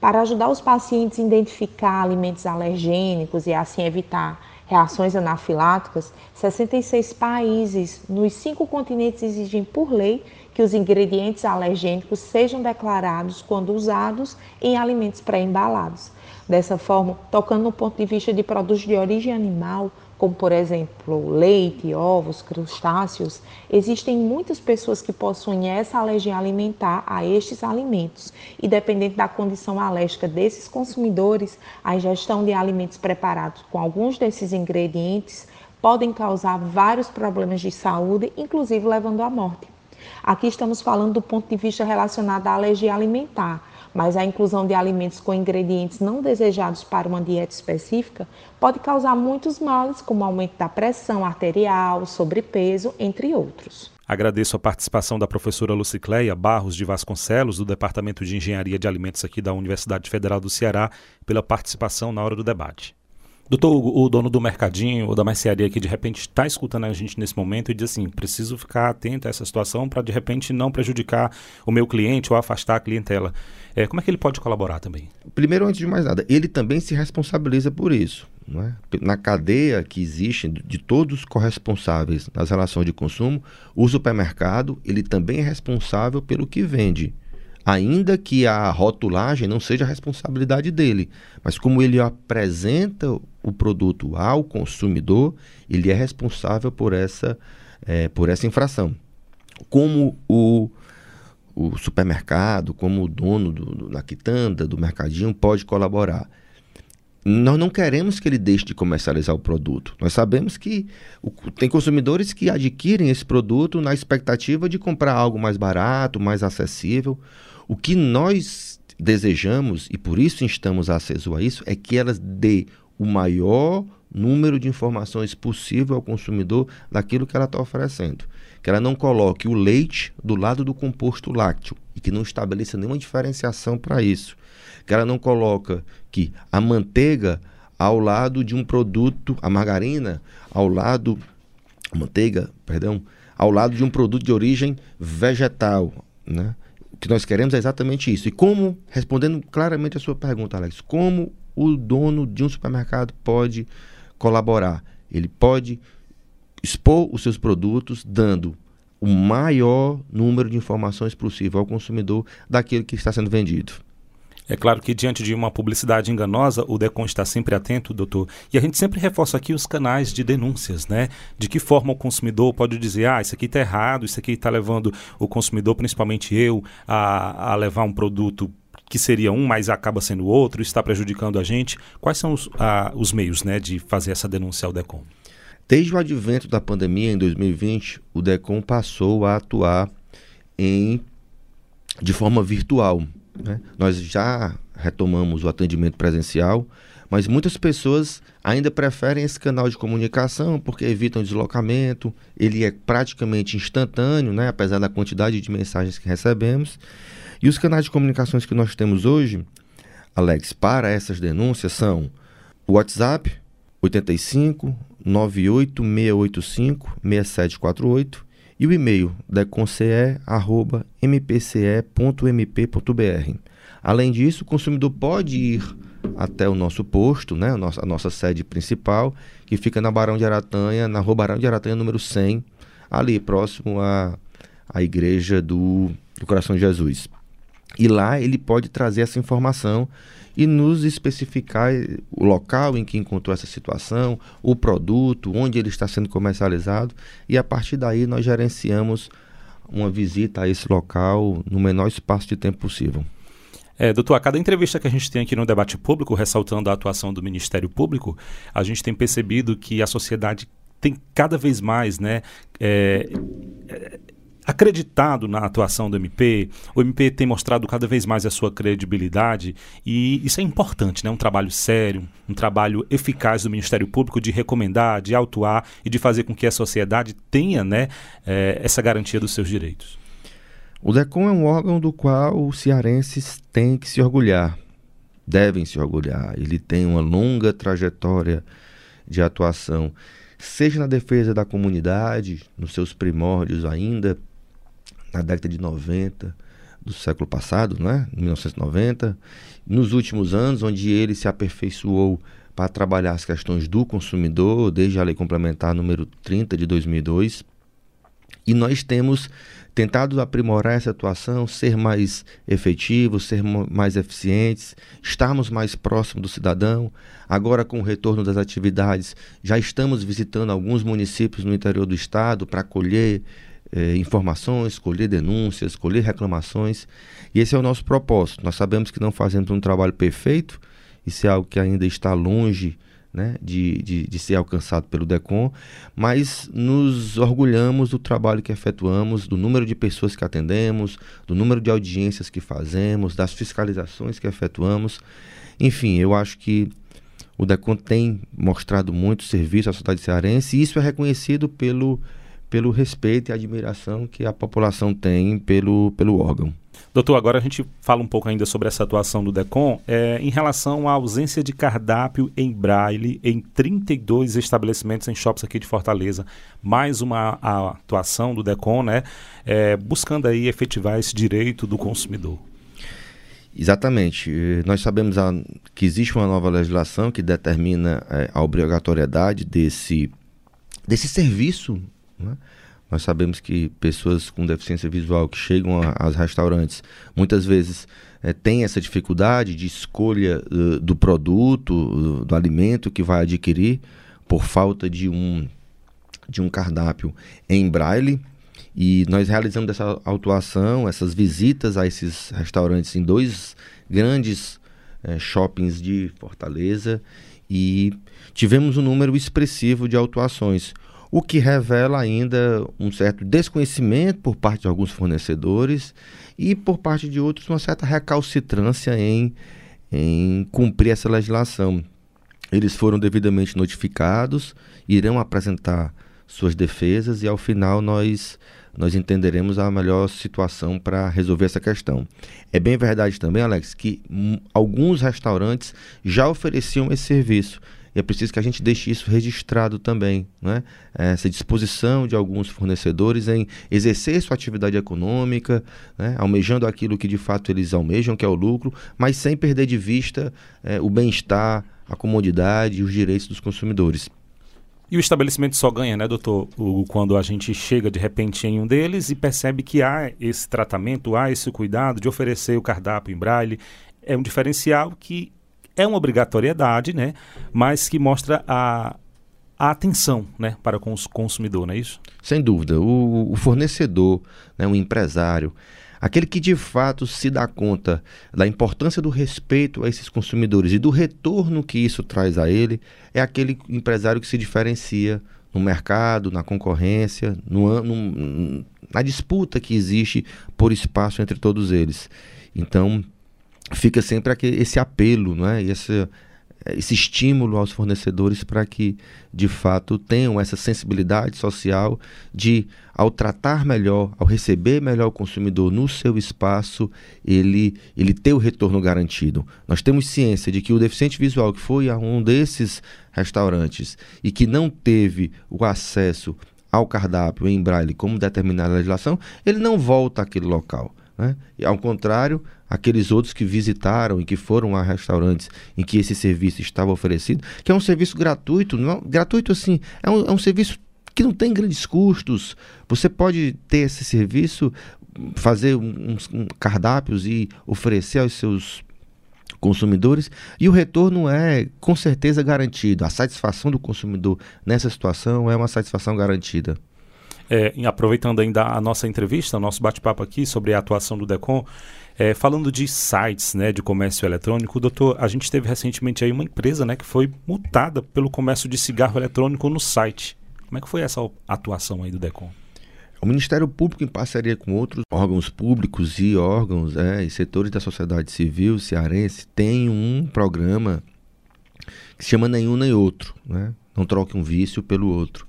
Para ajudar os pacientes a identificar alimentos alergênicos e assim evitar reações anafiláticas, 66 países nos cinco continentes exigem por lei que os ingredientes alergênicos sejam declarados quando usados em alimentos pré-embalados. Dessa forma, tocando no ponto de vista de produtos de origem animal, como por exemplo leite, ovos, crustáceos, existem muitas pessoas que possuem essa alergia alimentar a estes alimentos. E dependendo da condição alérgica desses consumidores, a ingestão de alimentos preparados com alguns desses ingredientes podem causar vários problemas de saúde, inclusive levando à morte. Aqui estamos falando do ponto de vista relacionado à alergia alimentar, mas a inclusão de alimentos com ingredientes não desejados para uma dieta específica pode causar muitos males, como aumento da pressão arterial, sobrepeso, entre outros. Agradeço a participação da professora Lucicleia Barros de Vasconcelos, do Departamento de Engenharia de Alimentos aqui da Universidade Federal do Ceará, pela participação na hora do debate. Doutor, o dono do mercadinho ou da mercearia que de repente está escutando a gente nesse momento e diz assim: preciso ficar atento a essa situação para de repente não prejudicar o meu cliente ou afastar a clientela. É, como é que ele pode colaborar também? Primeiro, antes de mais nada, ele também se responsabiliza por isso. É? Na cadeia que existe de todos os corresponsáveis nas relações de consumo, o supermercado ele também é responsável pelo que vende ainda que a rotulagem não seja responsabilidade dele, mas como ele apresenta o produto ao consumidor, ele é responsável por essa, é, por essa infração. Como o, o supermercado, como o dono do, do, da quitanda, do mercadinho, pode colaborar? Nós não queremos que ele deixe de comercializar o produto. Nós sabemos que o, tem consumidores que adquirem esse produto na expectativa de comprar algo mais barato, mais acessível. O que nós desejamos, e por isso instamos a acesso a isso, é que elas dê o maior número de informações possível ao consumidor daquilo que ela está oferecendo. Que ela não coloque o leite do lado do composto lácteo e que não estabeleça nenhuma diferenciação para isso. Que ela não coloque que a manteiga ao lado de um produto, a margarina ao lado, a manteiga, perdão, ao lado de um produto de origem vegetal, né? que nós queremos é exatamente isso. E como, respondendo claramente a sua pergunta, Alex, como o dono de um supermercado pode colaborar? Ele pode expor os seus produtos dando o maior número de informações possível ao consumidor daquilo que está sendo vendido. É claro que diante de uma publicidade enganosa, o DECON está sempre atento, doutor. E a gente sempre reforça aqui os canais de denúncias, né? De que forma o consumidor pode dizer, ah, isso aqui está errado, isso aqui está levando o consumidor, principalmente eu, a, a levar um produto que seria um, mas acaba sendo outro, está prejudicando a gente. Quais são os, a, os meios né, de fazer essa denúncia ao DECOM? Desde o advento da pandemia, em 2020, o DECOM passou a atuar em, de forma virtual. Né? Nós já retomamos o atendimento presencial, mas muitas pessoas ainda preferem esse canal de comunicação porque evitam deslocamento, ele é praticamente instantâneo, né? apesar da quantidade de mensagens que recebemos. E os canais de comunicações que nós temos hoje, Alex, para essas denúncias são o WhatsApp 85 98685 6748 e o e-mail deconce.mpce.mp.br. Além disso, o consumidor pode ir até o nosso posto, né, a nossa, a nossa sede principal, que fica na Barão de Aratanha, na Rua Barão de Aratanha, número 100, ali próximo à, à igreja do, do Coração de Jesus. E lá ele pode trazer essa informação e nos especificar o local em que encontrou essa situação, o produto, onde ele está sendo comercializado, e a partir daí nós gerenciamos uma visita a esse local no menor espaço de tempo possível. É, doutor, a cada entrevista que a gente tem aqui no debate público, ressaltando a atuação do Ministério Público, a gente tem percebido que a sociedade tem cada vez mais né, é, é, acreditado na atuação do MP, o MP tem mostrado cada vez mais a sua credibilidade e isso é importante, né? Um trabalho sério, um trabalho eficaz do Ministério Público de recomendar, de autuar e de fazer com que a sociedade tenha, né, é, essa garantia dos seus direitos. O DECOM é um órgão do qual os cearenses têm que se orgulhar, devem se orgulhar. Ele tem uma longa trajetória de atuação, seja na defesa da comunidade, nos seus primórdios ainda, na década de 90 do século passado, né? 1990, nos últimos anos, onde ele se aperfeiçoou para trabalhar as questões do consumidor, desde a lei complementar número 30 de 2002. E nós temos tentado aprimorar essa atuação, ser mais efetivos, ser mais eficientes, estarmos mais próximos do cidadão. Agora, com o retorno das atividades, já estamos visitando alguns municípios no interior do estado para colher é, informações, colher denúncias, colher reclamações. E esse é o nosso propósito. Nós sabemos que não fazemos um trabalho perfeito, isso é algo que ainda está longe né, de, de, de, ser alcançado pelo DECOM, mas nos orgulhamos do trabalho que efetuamos, do número de pessoas que atendemos, do número de audiências que fazemos, das fiscalizações que efetuamos. Enfim, eu acho que o DECOM tem mostrado muito serviço à sociedade cearense e isso é reconhecido pelo, pelo respeito e admiração que a população tem pelo, pelo órgão. Doutor, agora a gente fala um pouco ainda sobre essa atuação do DECOM é, em relação à ausência de cardápio em braille em 32 estabelecimentos em shops aqui de Fortaleza. Mais uma atuação do DECOM, né? É, buscando aí efetivar esse direito do consumidor. Exatamente. Nós sabemos a, que existe uma nova legislação que determina é, a obrigatoriedade desse, desse serviço. Né? Nós sabemos que pessoas com deficiência visual que chegam aos restaurantes muitas vezes é, têm essa dificuldade de escolha uh, do produto, uh, do alimento que vai adquirir, por falta de um, de um cardápio em braille. E nós realizamos essa autuação, essas visitas a esses restaurantes em dois grandes é, shoppings de Fortaleza e tivemos um número expressivo de autuações o que revela ainda um certo desconhecimento por parte de alguns fornecedores e por parte de outros uma certa recalcitrância em, em cumprir essa legislação. Eles foram devidamente notificados, irão apresentar suas defesas e ao final nós nós entenderemos a melhor situação para resolver essa questão. É bem verdade também, Alex, que alguns restaurantes já ofereciam esse serviço é preciso que a gente deixe isso registrado também, né? essa disposição de alguns fornecedores em exercer sua atividade econômica, né? almejando aquilo que de fato eles almejam, que é o lucro, mas sem perder de vista é, o bem-estar, a comodidade e os direitos dos consumidores. E o estabelecimento só ganha, né, doutor, o, quando a gente chega de repente em um deles e percebe que há esse tratamento, há esse cuidado de oferecer o cardápio em braille. É um diferencial que é uma obrigatoriedade, né? Mas que mostra a, a atenção né, para com o consumidor, não é isso? Sem dúvida. O, o fornecedor, né, o empresário, aquele que de fato se dá conta da importância do respeito a esses consumidores e do retorno que isso traz a ele, é aquele empresário que se diferencia no mercado, na concorrência, no, no, na disputa que existe por espaço entre todos eles. Então, fica sempre aqui, esse apelo, né? esse, esse estímulo aos fornecedores para que, de fato, tenham essa sensibilidade social de, ao tratar melhor, ao receber melhor o consumidor no seu espaço, ele, ele ter o retorno garantido. Nós temos ciência de que o deficiente visual que foi a um desses restaurantes e que não teve o acesso ao cardápio em braille como determinada legislação, ele não volta àquele local. Né? E, ao contrário, aqueles outros que visitaram e que foram a restaurantes em que esse serviço estava oferecido, que é um serviço gratuito, não, gratuito assim, é um, é um serviço que não tem grandes custos. Você pode ter esse serviço, fazer uns cardápios e oferecer aos seus consumidores e o retorno é com certeza garantido. A satisfação do consumidor nessa situação é uma satisfação garantida. É, aproveitando ainda a nossa entrevista, o nosso bate-papo aqui sobre a atuação do DECOM, é, falando de sites né, de comércio eletrônico, doutor, a gente teve recentemente aí uma empresa né, que foi multada pelo comércio de cigarro eletrônico no site. Como é que foi essa atuação aí do DECOM? O Ministério Público, em parceria com outros órgãos públicos e órgãos é, e setores da sociedade civil cearense, tem um programa que se chama Nenhum Nem Outro. Né? Não troque um vício pelo outro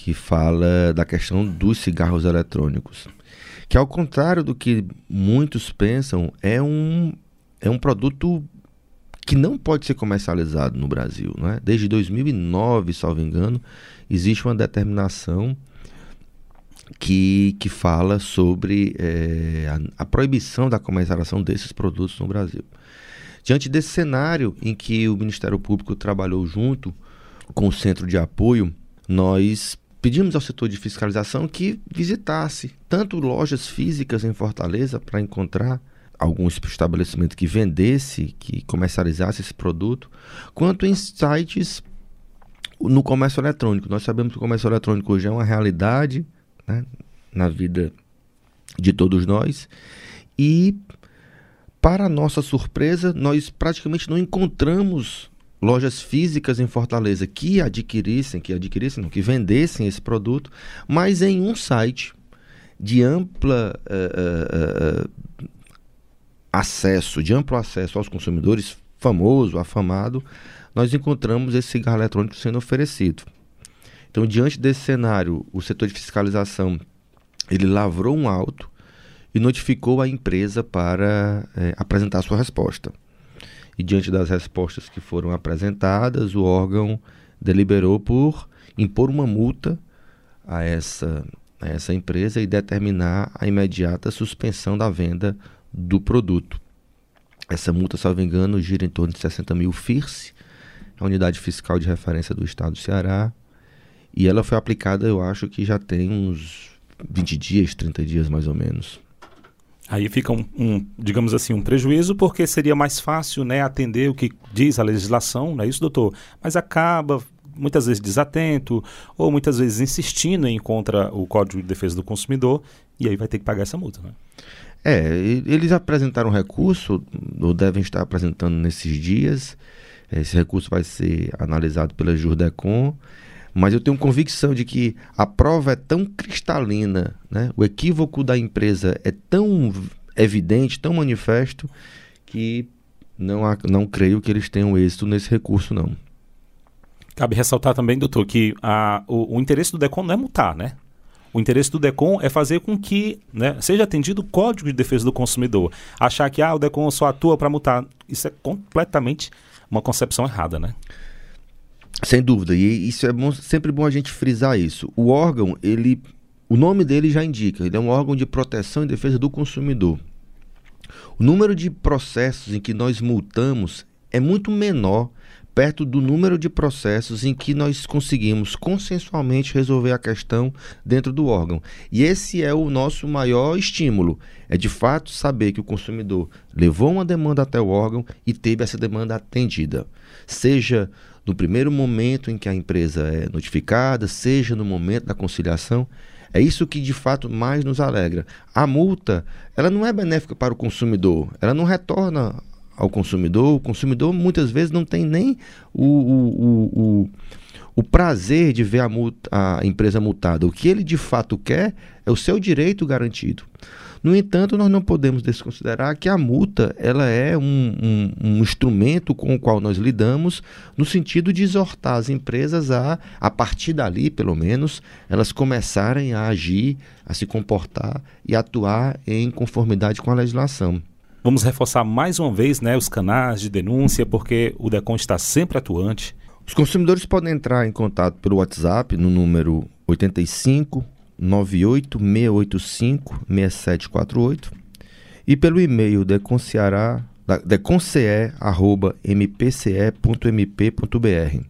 que fala da questão dos cigarros eletrônicos, que ao contrário do que muitos pensam, é um, é um produto que não pode ser comercializado no Brasil. Né? Desde 2009, salvo engano, existe uma determinação que, que fala sobre é, a, a proibição da comercialização desses produtos no Brasil. Diante desse cenário em que o Ministério Público trabalhou junto com o Centro de Apoio, nós pedimos ao setor de fiscalização que visitasse tanto lojas físicas em Fortaleza para encontrar algum estabelecimento que vendesse, que comercializasse esse produto, quanto em sites no comércio eletrônico. Nós sabemos que o comércio eletrônico hoje é uma realidade né, na vida de todos nós e para nossa surpresa, nós praticamente não encontramos lojas físicas em Fortaleza que adquirissem, que adquirissem, não, que vendessem esse produto, mas em um site de ampla uh, uh, acesso, de amplo acesso aos consumidores, famoso, afamado, nós encontramos esse cigarro eletrônico sendo oferecido. Então, diante desse cenário, o setor de fiscalização ele lavrou um auto e notificou a empresa para apresentar sua resposta. E diante das respostas que foram apresentadas, o órgão deliberou por impor uma multa a essa, a essa empresa e determinar a imediata suspensão da venda do produto. Essa multa, salvo engano, gira em torno de 60 mil FIRS, a unidade fiscal de referência do estado do Ceará, e ela foi aplicada, eu acho que já tem uns 20 dias, 30 dias mais ou menos. Aí fica um, um, digamos assim, um prejuízo, porque seria mais fácil né, atender o que diz a legislação, não é isso, doutor? Mas acaba muitas vezes desatento, ou muitas vezes insistindo em contra o Código de Defesa do Consumidor, e aí vai ter que pagar essa multa, né? É, eles apresentaram recurso, ou devem estar apresentando nesses dias. Esse recurso vai ser analisado pela Jurdecon mas eu tenho convicção de que a prova é tão cristalina, né? o equívoco da empresa é tão evidente, tão manifesto, que não, há, não creio que eles tenham êxito nesse recurso, não. Cabe ressaltar também, doutor, que a, o, o interesse do DECON não é multar, né? O interesse do DECON é fazer com que né, seja atendido o Código de Defesa do Consumidor. Achar que ah, o DECON só atua para multar, isso é completamente uma concepção errada, né? Sem dúvida, e isso é bom, sempre bom a gente frisar isso. O órgão, ele, o nome dele já indica, ele é um órgão de proteção e defesa do consumidor. O número de processos em que nós multamos é muito menor perto do número de processos em que nós conseguimos consensualmente resolver a questão dentro do órgão. E esse é o nosso maior estímulo, é de fato saber que o consumidor levou uma demanda até o órgão e teve essa demanda atendida. Seja no primeiro momento em que a empresa é notificada, seja no momento da conciliação. É isso que de fato mais nos alegra. A multa, ela não é benéfica para o consumidor, ela não retorna ao consumidor. O consumidor muitas vezes não tem nem o, o, o, o, prazer de ver a, multa, a empresa multada. O que ele de fato quer é o seu direito garantido. No entanto, nós não podemos desconsiderar que a multa ela é um, um, um, instrumento com o qual nós lidamos no sentido de exortar as empresas a, a partir dali, pelo menos, elas começarem a agir, a se comportar e atuar em conformidade com a legislação. Vamos reforçar mais uma vez né, os canais de denúncia, porque o DECON está sempre atuante. Os consumidores podem entrar em contato pelo WhatsApp no número 85 986856748 e pelo e-mail deconce@mpce.mpce.mp.br.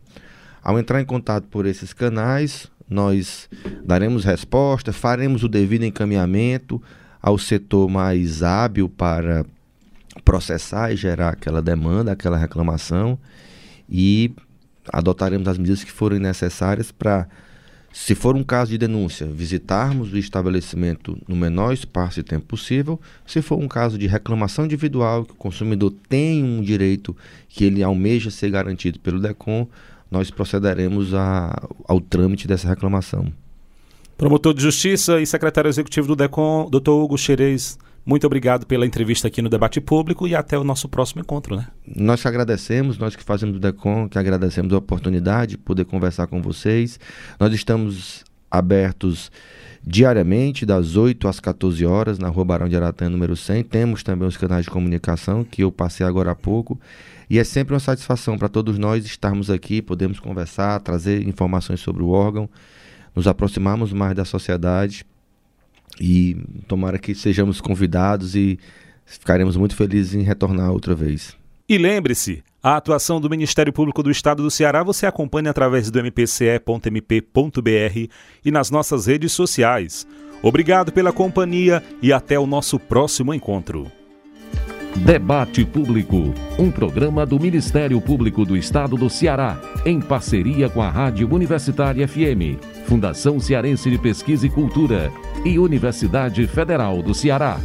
Ao entrar em contato por esses canais, nós daremos resposta, faremos o devido encaminhamento ao setor mais hábil para processar e gerar aquela demanda, aquela reclamação e adotaremos as medidas que forem necessárias para se for um caso de denúncia, visitarmos o estabelecimento no menor espaço de tempo possível. Se for um caso de reclamação individual, que o consumidor tem um direito que ele almeja ser garantido pelo DECOM, nós procederemos a, ao trâmite dessa reclamação. Promotor de Justiça e secretário executivo do DECOM, doutor Hugo Xerez, muito obrigado pela entrevista aqui no Debate Público e até o nosso próximo encontro, né? Nós que agradecemos, nós que fazemos o DECOM, que agradecemos a oportunidade de poder conversar com vocês. Nós estamos abertos diariamente, das 8 às 14 horas, na Rua Barão de Aratã, número 100. Temos também os canais de comunicação, que eu passei agora há pouco. E é sempre uma satisfação para todos nós estarmos aqui, podemos conversar, trazer informações sobre o órgão, nos aproximarmos mais da sociedade e tomara que sejamos convidados e ficaremos muito felizes em retornar outra vez. E lembre-se, a atuação do Ministério Público do Estado do Ceará você acompanha através do mpce.mp.br e nas nossas redes sociais. Obrigado pela companhia e até o nosso próximo encontro. Debate Público, um programa do Ministério Público do Estado do Ceará, em parceria com a Rádio Universitária FM, Fundação Cearense de Pesquisa e Cultura e Universidade Federal do Ceará.